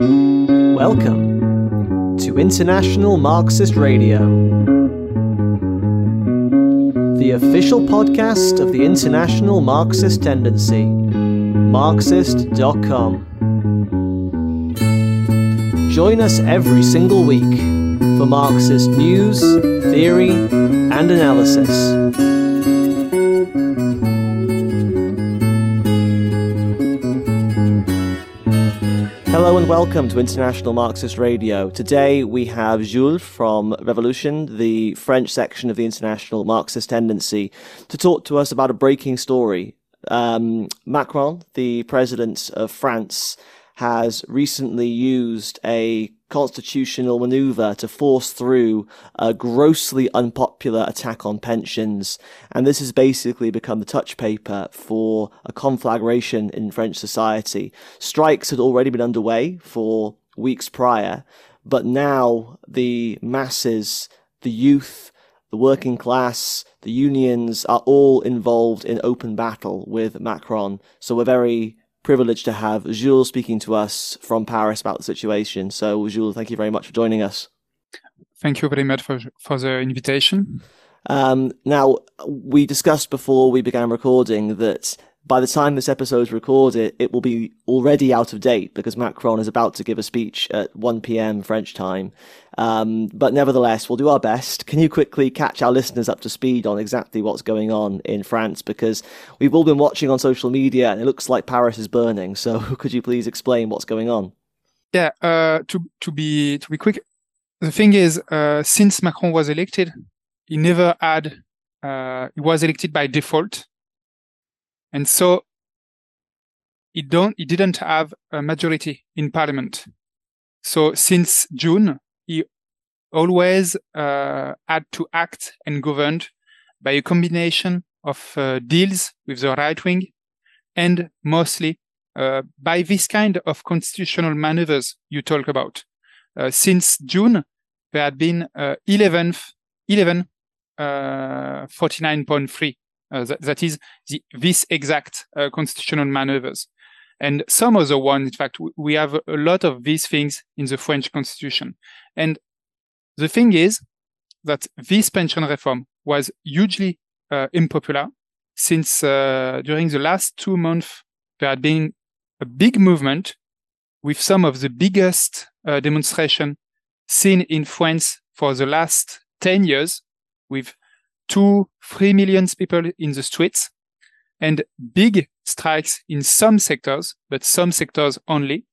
Welcome to International Marxist Radio, the official podcast of the International Marxist Tendency, Marxist.com. Join us every single week for Marxist news, theory, and analysis. Welcome to International Marxist Radio. Today we have Jules from Revolution, the French section of the International Marxist Tendency, to talk to us about a breaking story. Um, Macron, the president of France, has recently used a constitutional maneuver to force through a grossly unpopular attack on pensions. And this has basically become the touch paper for a conflagration in French society. Strikes had already been underway for weeks prior, but now the masses, the youth, the working class, the unions are all involved in open battle with Macron. So we're very privileged to have Jules speaking to us from Paris about the situation. So, Jules, thank you very much for joining us. Thank you very much for, for the invitation. Um, now, we discussed before we began recording that by the time this episode is recorded, it will be already out of date because Macron is about to give a speech at 1 p.m. French time. Um, but nevertheless, we'll do our best. Can you quickly catch our listeners up to speed on exactly what's going on in France? Because we've all been watching on social media and it looks like Paris is burning. So could you please explain what's going on? Yeah, uh, to to be to be quick, the thing is, uh, since Macron was elected, he never had. Uh, he was elected by default and so he don't he didn't have a majority in parliament. So since June, he always uh, had to act and governed by a combination of uh, deals with the right wing and mostly uh, by this kind of constitutional maneuvers you talk about. Uh, since June, there had been 11, 11 49.3 uh, that, that is the, this exact uh, constitutional maneuvers. And some other ones, in fact, we have a lot of these things in the French constitution. And the thing is that this pension reform was hugely uh, unpopular since uh, during the last two months, there had been a big movement with some of the biggest uh, demonstration seen in France for the last 10 years with two, three million people in the streets and big strikes in some sectors, but some sectors only.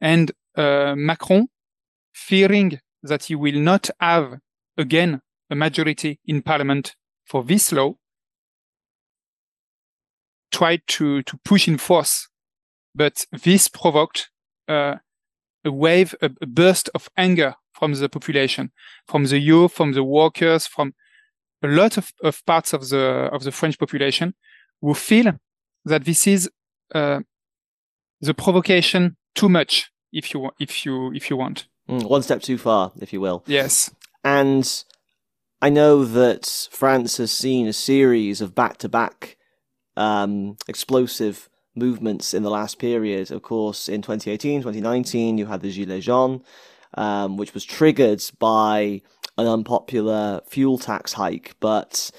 And uh, Macron, fearing that he will not have again a majority in parliament for this law, tried to, to push in force. But this provoked uh, a wave, a burst of anger from the population, from the youth, from the workers, from a lot of, of parts of the of the French population who feel that this is uh, the provocation too much, if you if you if you want. Mm, one step too far, if you will. Yes. And I know that France has seen a series of back to back explosive movements in the last period. Of course, in 2018, 2019, you had the Gilets jaunes, um, which was triggered by an unpopular fuel tax hike, but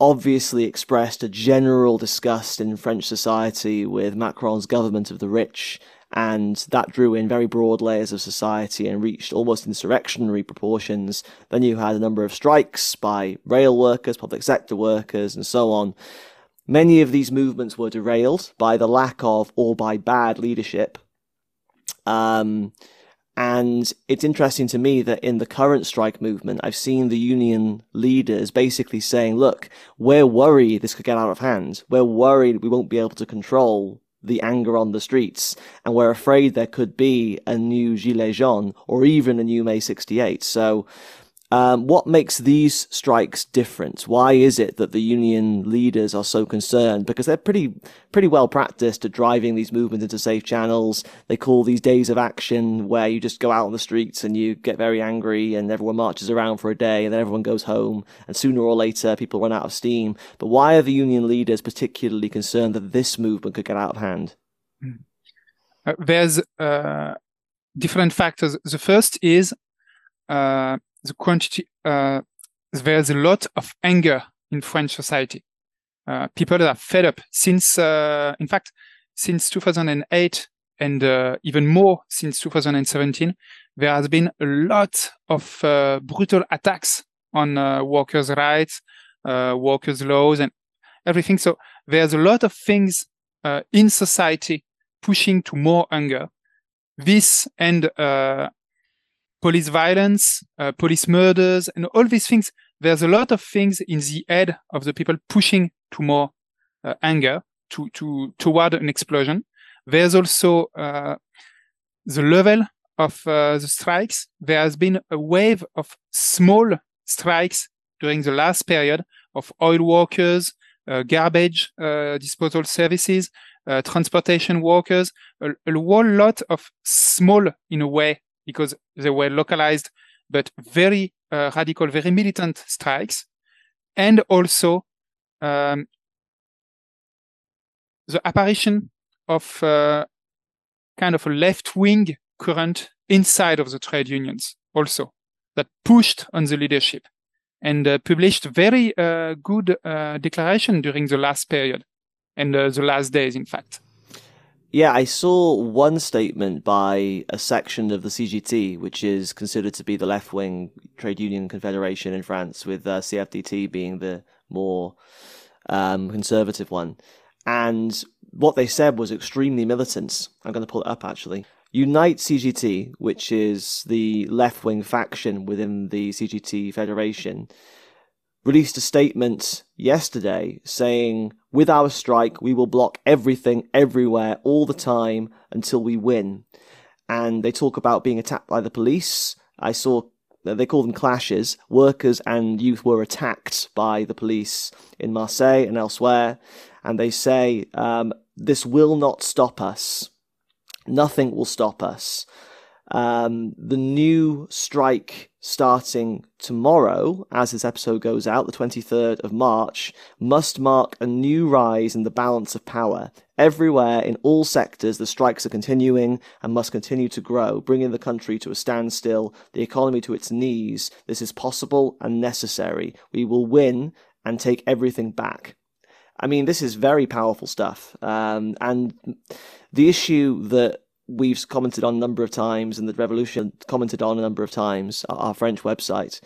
obviously expressed a general disgust in French society with Macron's government of the rich, and that drew in very broad layers of society and reached almost insurrectionary proportions. Then you had a number of strikes by rail workers, public sector workers, and so on. Many of these movements were derailed by the lack of or by bad leadership. Um, and it's interesting to me that in the current strike movement, I've seen the union leaders basically saying, look, we're worried this could get out of hand. We're worried we won't be able to control the anger on the streets. And we're afraid there could be a new Gilets jaunes or even a new May 68. So um, what makes these strikes different? Why is it that the union leaders are so concerned? Because they're pretty pretty well practiced at driving these movements into safe channels. They call these days of action where you just go out on the streets and you get very angry and everyone marches around for a day and then everyone goes home and sooner or later people run out of steam. But why are the union leaders particularly concerned that this movement could get out of hand? Uh, there's uh, different factors. The first is uh, the quantity. Uh, there's a lot of anger in French society. Uh, people are fed up since, uh, in fact, since 2008 and even more since 2017. There has been a lot of brutal attacks on workers' rights, workers' laws, and everything. So there's a lot of things in society pushing to more anger. This and uh, police violence, uh, police murders, and all these things. There's a lot of things in the head of the people pushing to more uh, anger, to to toward an explosion. There's also uh, the level of uh, the strikes. There has been a wave of small strikes during the last period of oil workers, uh, garbage disposal services, uh, transportation workers, a, a whole lot of small, in a way, because they were localized, but very uh, radical, very militant strikes, and also um, the apparition of uh, kind of a left-wing current inside of the trade unions, also that pushed on the leadership and uh, published very uh, good uh, declaration during the last period and uh, the last days, in fact. Yeah, I saw one statement by a section of the CGT, which is considered to be the left wing trade union confederation in France, with uh, CFDT being the more um, conservative one. And what they said was extremely militant. I'm going to pull it up actually. Unite CGT, which is the left wing faction within the CGT Federation, released a statement yesterday saying, with our strike, we will block everything, everywhere, all the time until we win. And they talk about being attacked by the police. I saw they call them clashes. Workers and youth were attacked by the police in Marseille and elsewhere. And they say, um, this will not stop us. Nothing will stop us. Um, the new strike starting tomorrow, as this episode goes out, the 23rd of March, must mark a new rise in the balance of power. Everywhere, in all sectors, the strikes are continuing and must continue to grow, bringing the country to a standstill, the economy to its knees. This is possible and necessary. We will win and take everything back. I mean, this is very powerful stuff. Um, and the issue that we've commented on a number of times, and the Revolution commented on a number of times, our French website,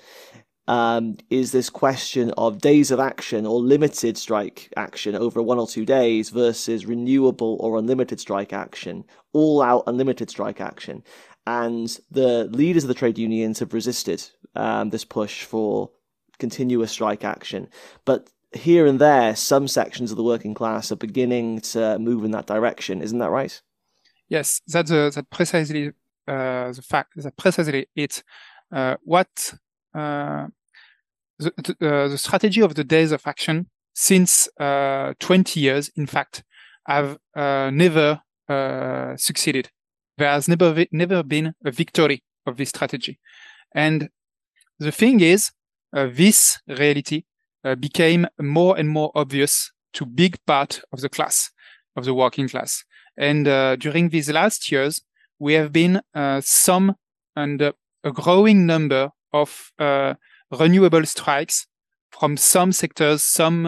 um, is this question of days of action or limited strike action over one or two days versus renewable or unlimited strike action, all out unlimited strike action. And the leaders of the trade unions have resisted um, this push for continuous strike action. But here and there, some sections of the working class are beginning to move in that direction. Isn't that right? Yes, that's uh, that precisely uh, the fact. That precisely it. Uh, what uh, the the, the, strategy of the days of action since uh, 20 years, in fact, have uh, never succeeded. There has never never been a victory of this strategy, and the thing is, this reality became more and more obvious to big part of the class, of the working class. And uh, during these last years, we have been uh, some and uh, a growing number of renewable strikes from some sectors, some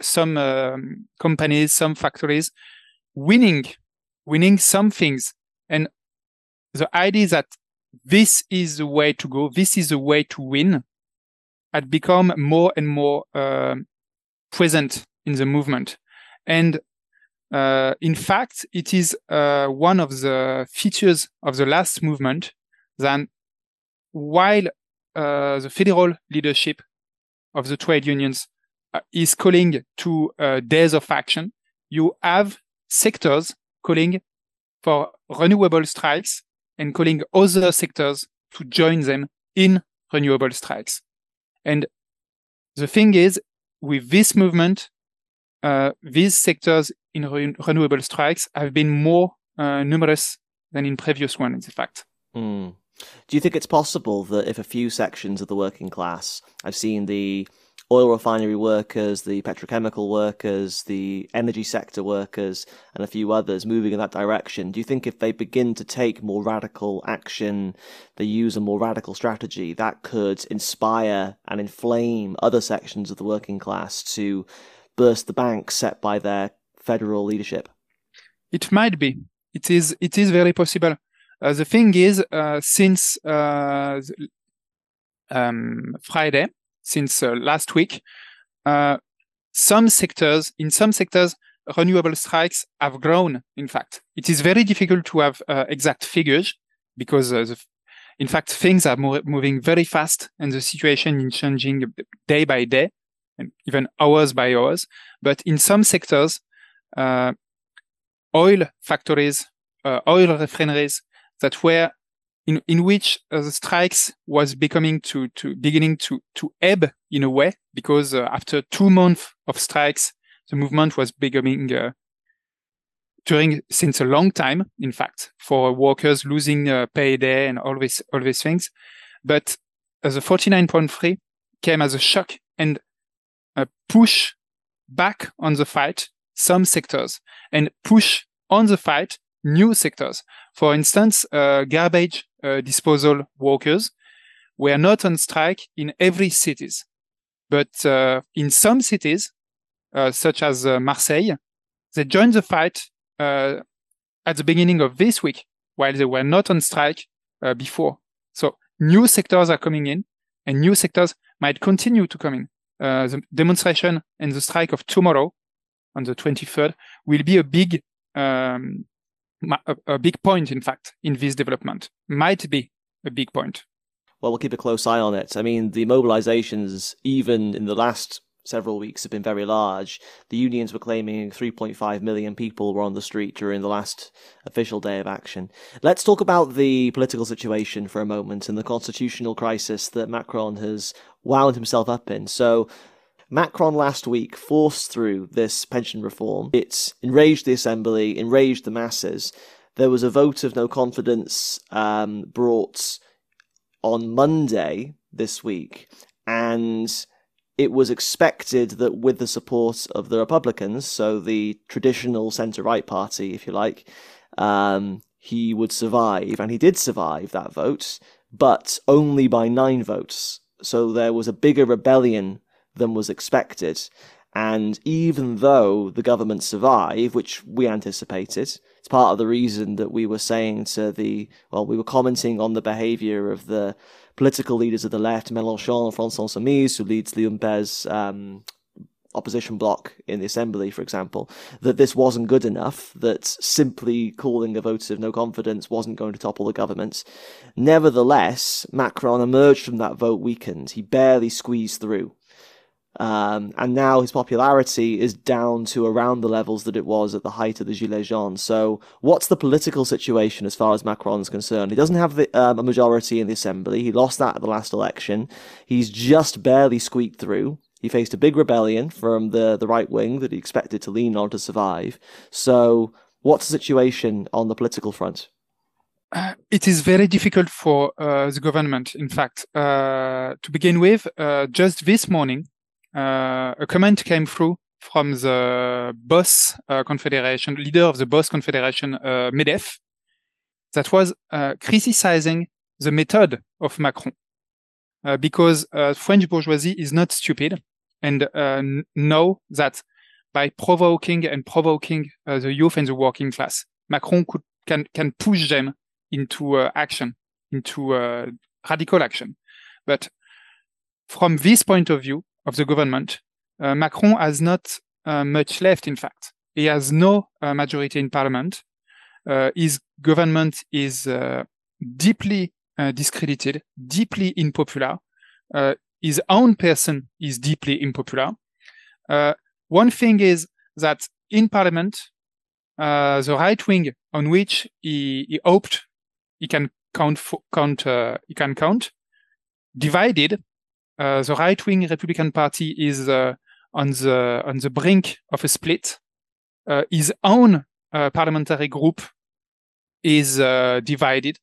some um, companies, some factories, winning, winning some things. And the idea that this is the way to go, this is the way to win, had become more and more uh, present in the movement. And uh, in fact, it is uh, one of the features of the last movement that while uh, the federal leadership of the trade unions uh, is calling to uh, days of action, you have sectors calling for renewable strikes and calling other sectors to join them in renewable strikes. And the thing is, with this movement, uh, these sectors in re- renewable strikes have been more uh, numerous than in previous ones, in fact. Mm. Do you think it's possible that if a few sections of the working class, I've seen the oil refinery workers, the petrochemical workers, the energy sector workers, and a few others moving in that direction. Do you think if they begin to take more radical action, they use a more radical strategy, that could inspire and inflame other sections of the working class to burst the bank set by their federal leadership? It might be. It is. It is very possible. Uh, the thing is, uh, since uh, um, Friday, since uh, last week, uh, some sectors, in some sectors, renewable strikes have grown. In fact, it is very difficult to have uh, exact figures because, the, in fact, things are mo- moving very fast and the situation is changing day by day and even hours by hours. But in some sectors, oil factories, oil refineries that were in, in which uh, the strikes was becoming to, to beginning to, to ebb in a way because uh, after two months of strikes, the movement was becoming uh, during since a long time, in fact, for workers losing uh, payday and all these all these things. But uh, the 49.3 came as a shock and a push back on the fight some sectors and push on the fight new sectors. For instance, uh, garbage uh, disposal workers were not on strike in every cities, but uh, in some cities, uh, such as uh, Marseille, they joined the fight uh, at the beginning of this week, while they were not on strike before. So new sectors are coming in, and new sectors might continue to come in. The demonstration and the strike of tomorrow, on the 23rd, will be a big um, a big point, in fact, in this development. Might be a big point. Well, we'll keep a close eye on it. I mean, the mobilizations, even in the last several weeks, have been very large. The unions were claiming 3.5 million people were on the street during the last official day of action. Let's talk about the political situation for a moment and the constitutional crisis that Macron has wound himself up in. So, Macron last week forced through this pension reform. It enraged the assembly, enraged the masses. There was a vote of no confidence um, brought on Monday this week, and it was expected that with the support of the Republicans, so the traditional centre right party, if you like, um, he would survive. And he did survive that vote, but only by nine votes. So there was a bigger rebellion than was expected. And even though the government survived, which we anticipated, it's part of the reason that we were saying to the, well, we were commenting on the behavior of the political leaders of the left, Mélenchon, France Insoumise, who leads the NUPES um, opposition bloc in the assembly, for example, that this wasn't good enough, that simply calling a vote of no confidence wasn't going to topple the government. Nevertheless, Macron emerged from that vote weakened. He barely squeezed through. Um, and now his popularity is down to around the levels that it was at the height of the Gilets jaunes. So, what's the political situation as far as Macron is concerned? He doesn't have the, um, a majority in the assembly. He lost that at the last election. He's just barely squeaked through. He faced a big rebellion from the, the right wing that he expected to lean on to survive. So, what's the situation on the political front? Uh, it is very difficult for uh, the government. In fact, uh, to begin with, uh, just this morning, uh, a comment came through from the boss uh, confederation, leader of the boss confederation, MEDEF, that was criticizing the method of Macron. because French bourgeoisie is not stupid and know that by provoking and provoking uh, the youth and the working class. Macron could, can, can push them into uh, action, into uh, radical action. But from this point of view, of the government, uh, Macron has not uh, much left, in fact. He has no uh, majority in parliament. his government is deeply discredited, deeply unpopular. His own person is deeply unpopular. one thing is that in parliament, uh, the right wing on which he, he hoped he can count, count uh, he can count, divided uh, the right wing Republican Party is uh, on the on the brink of a split. Uh, his own parliamentary group is divided.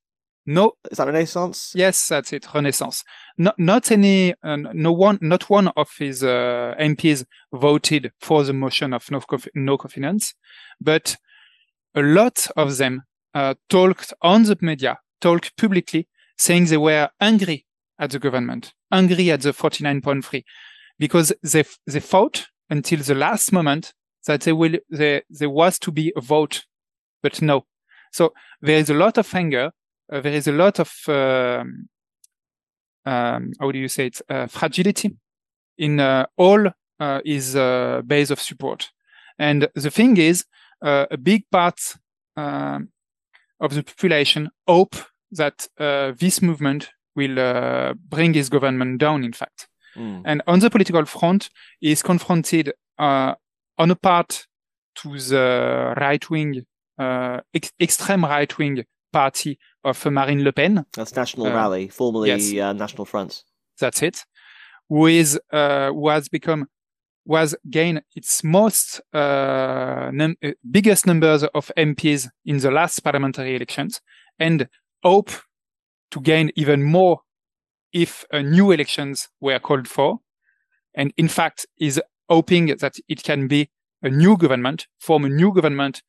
No is that Renaissance? Yes, that's it. Renaissance. Not not any uh, no one not one of his uh, MPs voted for the motion of no, no confidence, but a lot of them uh, talked on the media, talked publicly, saying they were angry at the government, angry at the 49.3, because they they fought until the last moment that they will there there was to be a vote, but no. So there is a lot of anger there is a lot of um, um, how do you say it uh, fragility in uh, all his base of support. And the thing is, a big part um, of the population hope that this movement will bring his government down. In fact, mm. and on the political front, he is confronted on a part to the right wing, uh, ex- extreme right wing party of Marine Le Pen. That's National uh, Rally, formerly yes. uh, National Front. That's it. Who is uh, who has become was gained its most uh, num- uh, biggest numbers of MPs in the last parliamentary elections, and hope to gain even more if uh, new elections were called for. And in fact, is hoping that it can be a new government, form a new government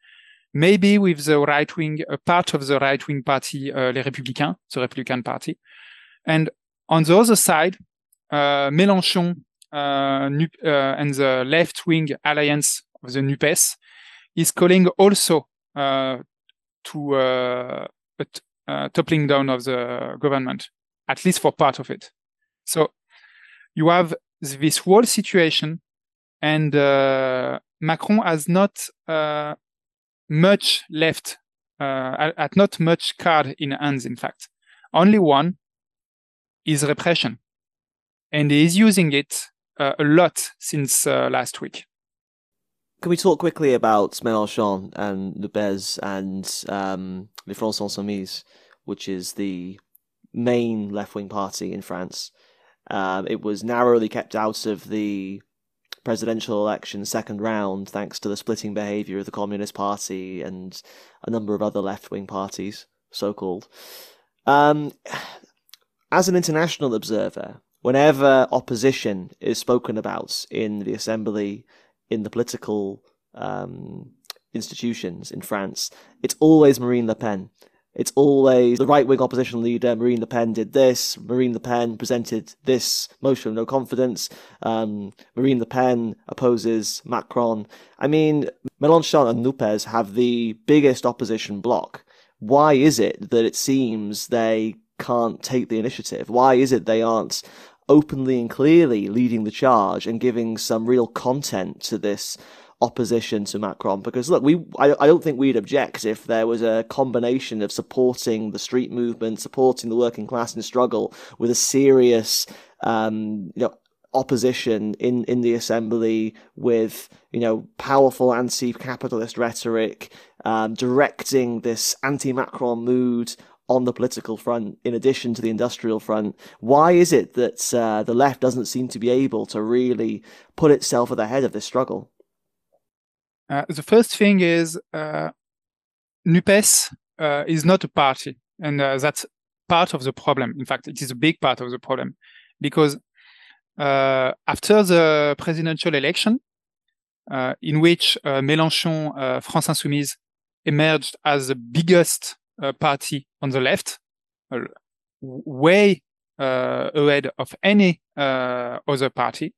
maybe with the right wing, a part of the right wing party, uh, Les Républicains, the Republican Party. And on the other side, uh, Mélenchon uh, uh and the left wing alliance of the NUPES is calling also uh, to uh, toppling down of the government, at least for part of it. So you have this whole situation, and Macron has not much left, uh, at not much card in hands, in fact. Only one is repression. And he is using it uh, a lot since uh, last week. Can we talk quickly about Mélenchon and Le Bez and um, Le Front Insoumise, which is the main left wing party in France? Um, it was narrowly kept out of the presidential election second round thanks to the splitting behaviour of the Communist Party and a number of other left wing parties, so called. Um, as an international observer, whenever opposition is spoken about in the assembly, in the political um, institutions in France, it's always Marine Le Pen. It's always the right wing opposition leader, Marine Le Pen, did this. Marine Le Pen presented this motion of no confidence. Um, Marine Le Pen opposes Macron. I mean, Mélenchon and NUPES have the biggest opposition bloc. Why is it that it seems they can't take the initiative? Why is it they aren't openly and clearly leading the charge and giving some real content to this opposition to Macron because look, we I, I don't think we'd object if there was a combination of supporting the street movement, supporting the working class in struggle with a serious um, you know opposition in in the assembly with you know powerful anti-capitalist rhetoric um, directing this anti-Macron mood on the political front in addition to the industrial front. Why is it that uh, the left doesn't seem to be able to really put itself at the head of this struggle? Uh, the first thing is uh, NUPES uh, is not a party, and uh, that's part of the problem. In fact, it is a big part of the problem because uh, after the presidential election, uh, in which Mélenchon, France Insoumise, emerged as the biggest party on the left, way ahead of any other party,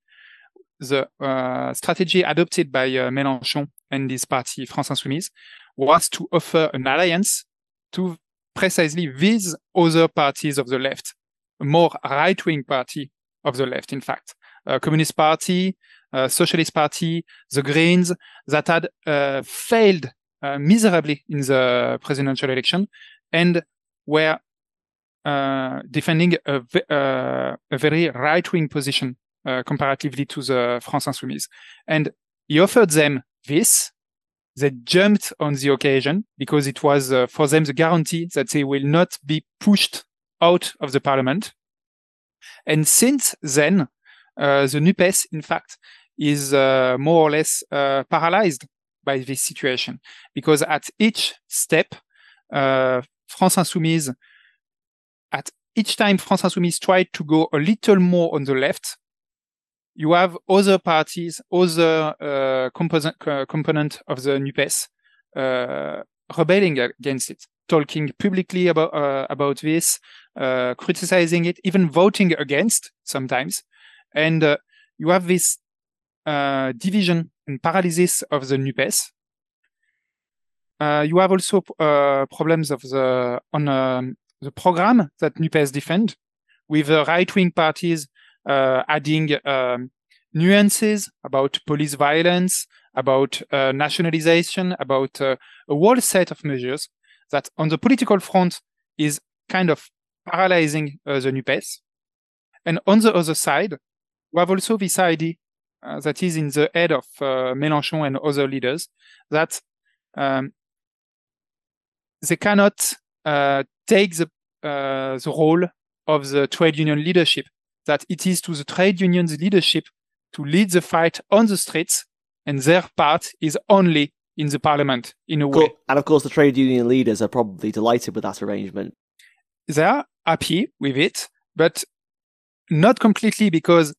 the uh, strategy adopted by uh, Mélenchon and his party France Insoumise was to offer an alliance to precisely these other parties of the left, a more right-wing party of the left, in fact, a Communist Party, a Socialist Party, the Greens, that had uh, failed uh, miserably in the presidential election and were uh, defending a, uh, a very right-wing position uh, comparatively to the France Insoumise. And he offered them this. They jumped on the occasion because it was uh, for them the guarantee that they will not be pushed out of the parliament. And since then, uh, the NUPES, in fact, is uh, more or less uh, paralyzed by this situation because at each step, uh, France Insoumise at each time France Insoumise tried to go a little more on the left, you have other parties, other uh, component, uh, component of the NUPES uh, rebelling against it, talking publicly about uh, about this, uh, criticizing it, even voting against sometimes, and uh, you have this division and paralysis of the NUPES. you have also problems of the on um, the program that NUPES defend, with the right-wing parties uh, adding um, nuances about police violence, about uh, nationalization, about uh, a whole set of measures that on the political front is kind of paralyzing uh, the NUPES. And on the other side, we have also this idea uh, that is in the head of uh, Mélenchon and other leaders that um, they cannot uh, take the, the role of the trade union leadership that it is to the trade union's leadership to lead the fight on the streets, and their part is only in the parliament, in a way. And of course, the trade union leaders are probably delighted with that arrangement. They are happy with it, but not completely because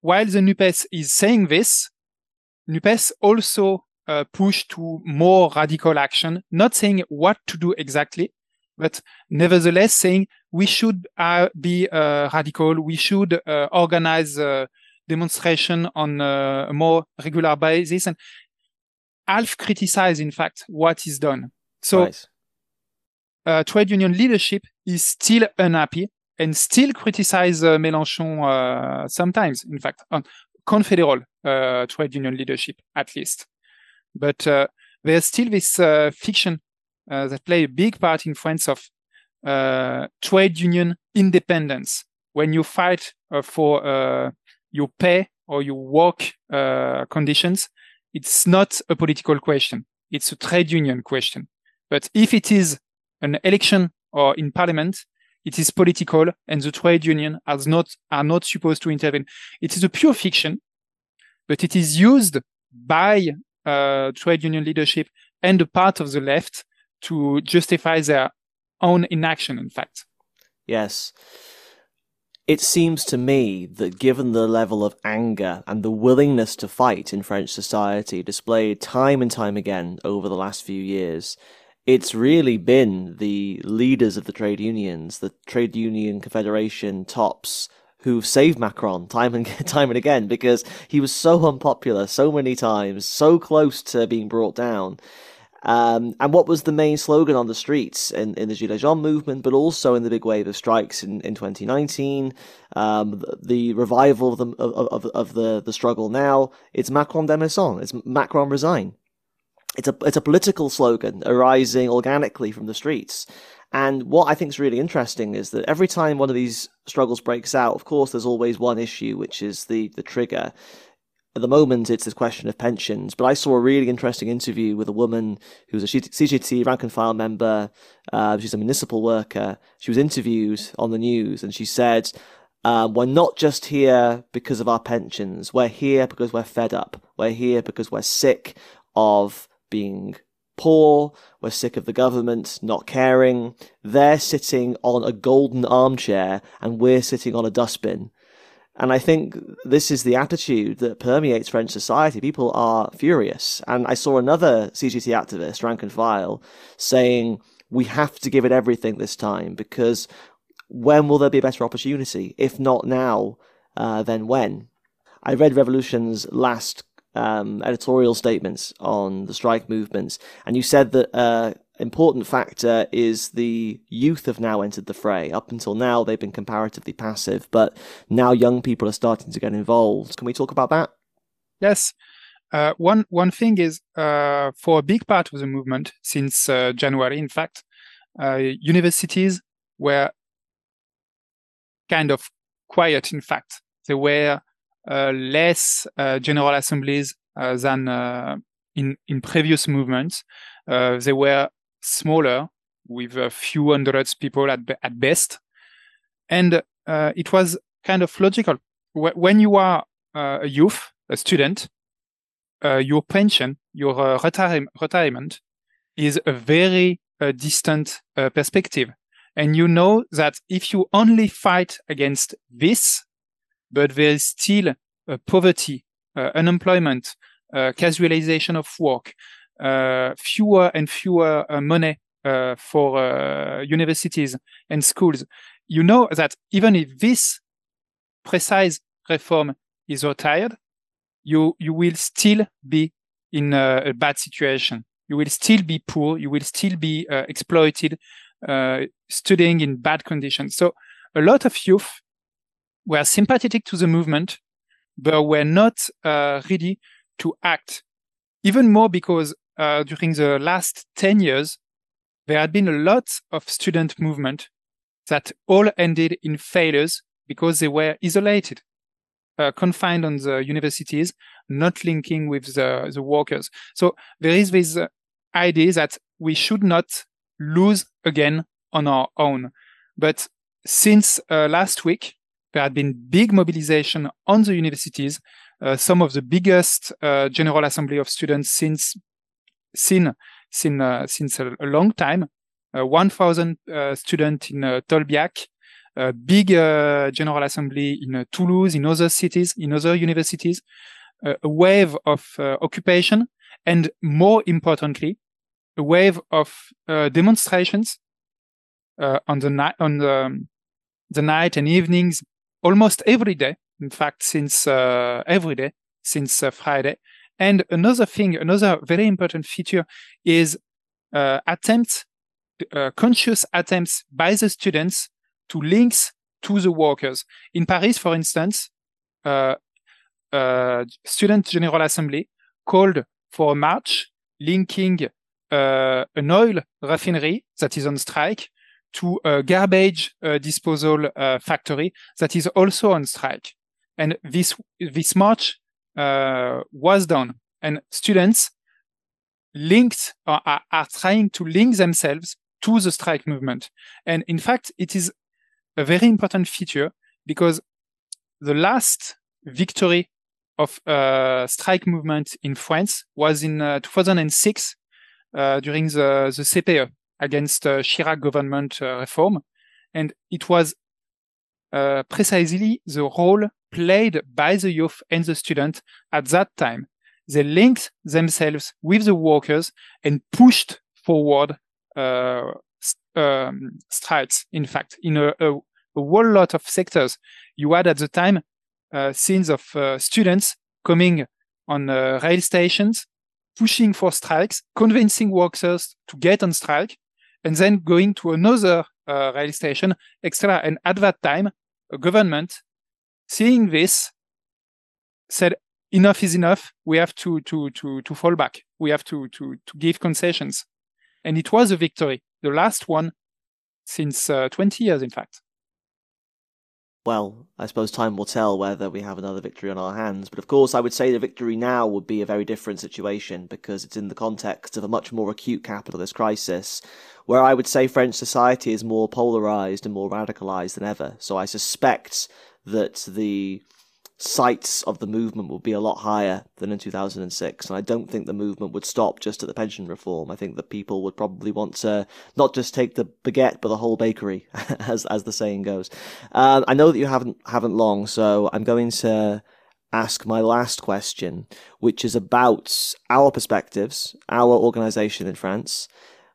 while the NUPES is saying this, NUPES also uh, push to more radical action, not saying what to do exactly, but nevertheless saying we should uh, be uh, radical, we should uh, organize uh, demonstration on uh, a more regular basis, and half criticize, in fact, what is done. So, nice. Uh, trade union leadership is still unhappy and still criticize Mélenchon sometimes, in fact, on confederal trade union leadership, at least. But there's still this fiction uh, that play a big part in France of uh, trade union independence. When you fight uh, for uh, your pay or your work uh, conditions, it's not a political question. It's a trade union question. But if it is an election or in parliament, it is political and the trade union has not, are not supposed to intervene. It is a pure fiction, but it is used by uh, trade union leadership and a part of the left to justify their own inaction, in fact. Yes. It seems to me that given the level of anger and the willingness to fight in French society displayed time and time again over the last few years, it's really been the leaders of the trade unions, the trade union confederation tops, who've saved Macron time and time and again because he was so unpopular so many times, so close to being brought down. Um, and what was the main slogan on the streets in, in the Gilets Jaunes movement, but also in the big wave of strikes in, in 2019, um, the, revival of the, of, of, the, the struggle now, it's Macron démission, it's Macron resign. It's a, it's a political slogan arising organically from the streets. And what I think is really interesting is that every time one of these struggles breaks out, of course, there's always one issue, which is the, the trigger at the moment it's this question of pensions, but I saw a really interesting interview with a woman who's a CGT rank and file member. Uh, she's a municipal worker. She was interviewed on the news and she said, um, we're not just here because of our pensions. We're here because we're fed up. We're here because we're sick of being poor. We're sick of the government not caring. They're sitting on a golden armchair and we're sitting on a dustbin. And I think this is the attitude that permeates French society. People are furious. And I saw another CGT activist, rank and file, saying, we have to give it everything this time because when will there be a better opportunity? If not now, uh, then when? I read Revolution's last um, editorial statements on the strike movements, and you said that uh, important factor is the youth have now entered the fray. Up until now, they've been comparatively passive, but now young people are starting to get involved. Can we talk about that? Yes. Uh, one one thing is uh, for a big part of the movement since uh, January, in fact, uh, universities were kind of quiet. In fact, there were uh, less uh, general assemblies than in in previous movements. they were smaller with a few hundreds people at, at best. And uh, it was kind of logical. When you are uh, a youth, a student, uh, your pension, your uh, retire- retirement is a very uh, distant uh, perspective. And you know that if you only fight against this, but there is still poverty, unemployment, casualization of work, fewer and fewer uh, money uh, for universities and schools, you know that even if this precise reform is retired, you you will still be in a, a bad situation. You will still be poor. You will still be uh, exploited, uh, studying in bad conditions. So a lot of youth were sympathetic to the movement, but were not uh, ready to act. Even more because uh, during the last 10 years, there had been a lot of student movement that all ended in failures because they were isolated, uh, confined on the universities, not linking with the, the workers. So there is this uh, idea that we should not lose again on our own. But since uh, last week, there had been big mobilization on the universities, uh, some of the biggest uh, General Assembly of Students since seen, uh, since a, a long time. 1,000 students in Tolbiac, a big General Assembly in Toulouse, in other cities, in other universities, a wave of occupation, and more importantly, a wave of uh, demonstrations uh, on the night on the, um, the night and evenings almost every day in fact since uh, every day since uh, friday and another thing another very important feature is uh, attempts uh, conscious attempts by the students to links to the workers in paris for instance uh, student general assembly called for a march linking uh, an oil refinery that is on strike to a garbage uh, disposal uh, factory that is also on strike. And this this march uh, was done, and students linked are, are trying to link themselves to the strike movement. And in fact, it is a very important feature because the last victory of uh, strike movement in France was in uh, 2006 uh, during the, the CPE against uh, Chirac government uh, reform. And it was precisely the role played by the youth and the student at that time. They linked themselves with the workers and pushed forward uh, um, strikes. In fact, in a, a, a, whole lot of sectors, you had at the time uh, scenes of uh, students coming on rail stations pushing for strikes, convincing workers to get on strike, and then going to another uh, rail station, etc. And at that time, a government, seeing this, said, "Enough is enough. We have to to to to fall back. We have to to to give concessions." And it was a victory, the last one since uh, 20 years, in fact well, I suppose time will tell whether we have another victory on our hands. But of course, I would say the victory now would be a very different situation because it's in the context of a much more acute capitalist crisis, where I would say French society is more polarized and more radicalized than ever. So I suspect that the sights of the movement would be a lot higher than in 2006. And I don't think the movement would stop just at the pension reform. I think that people would probably want to not just take the baguette, but the whole bakery, as as the saying goes. Uh, I know that you haven't haven't long, so I'm going to ask my last question, which is about our perspectives, our organization in France.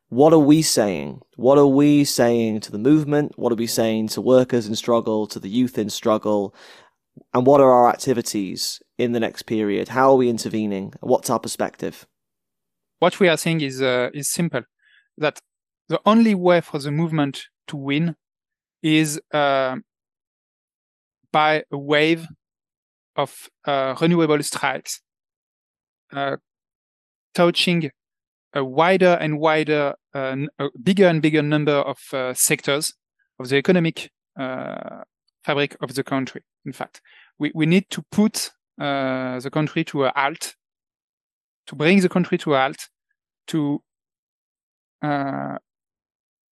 What are we saying? What are we saying to the movement? What are we saying to workers in struggle, to the youth in struggle? and what are our activities in the next period? How are we intervening? What's our perspective? What we are saying is uh, is simple. That the only way for the movement to win is uh, by a wave of uh, renewable strikes, uh, touching a wider and wider, uh, a bigger and bigger number of uh, sectors of the economic fabric of the country. In fact, we, we need to put uh, the country to a halt, to bring the country to a halt, to uh,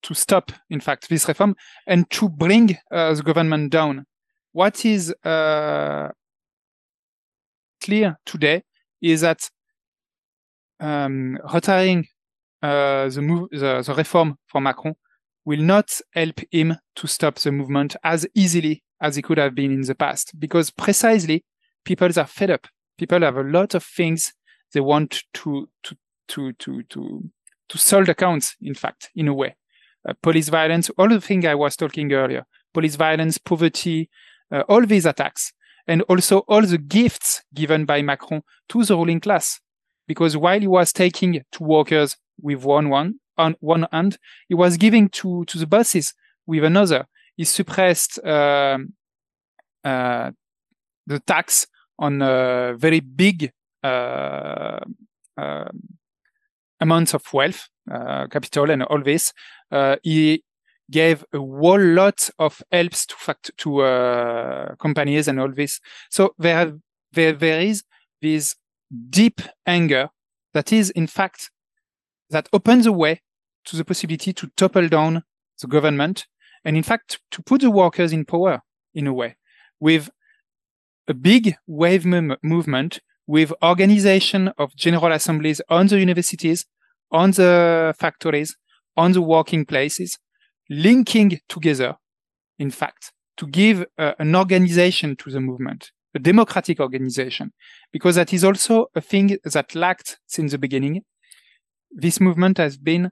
to stop, in fact, this reform and to bring uh, the government down. What is uh, clear today is that um, retiring uh, the, move, the, the reform for Macron will not help him to stop the movement as easily as he could have been in the past because precisely people are fed up. People have a lot of things they want to to to to to to solve accounts. In fact, in a way, uh, police violence, all the things I was talking earlier, police violence, poverty, uh, all these attacks, and also all the gifts given by Macron to the ruling class. Because while he was taking to workers with one one on one hand, he was giving to to the bosses with another. He suppressed uh, uh, the tax on uh, very big uh, uh, amounts of wealth, uh, capital, and all this. he gave a whole lot of helps to fact to companies and all this. So there, there, there is this deep anger that is, in fact, that opens a way to the possibility to topple down the government and, in fact, to put the workers in power in a way with a big wave movement with organization of general assemblies on the universities, on the factories, on the working places, linking together, in fact, to give uh, an organization to the movement, a democratic organization, because that is also a thing that lacked since the beginning. This movement has been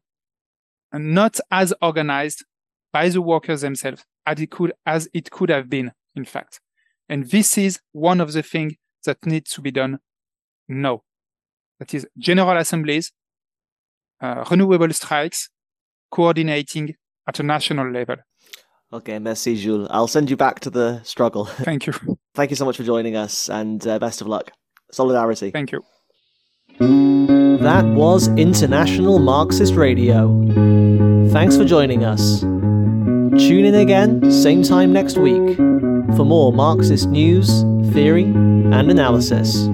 not as organized by the workers themselves as it could, as it could have been, in fact. And this is one of the things that needs to be done now. That is general assemblies, uh, renewable strikes, coordinating at a national level. Okay, merci, Jules. I'll send you back to the struggle. Thank you. Thank you so much for joining us and uh, best of luck. Solidarity. Thank you. That was International Marxist Radio. Thanks for joining us. Tune in again, same time next week, for more Marxist news, theory, and analysis.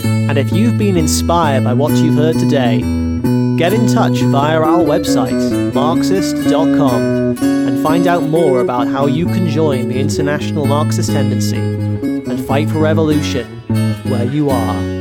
And if you've been inspired by what you've heard today, get in touch via our website, Marxist.com, and find out more about how you can join the international Marxist tendency and fight for revolution where you are.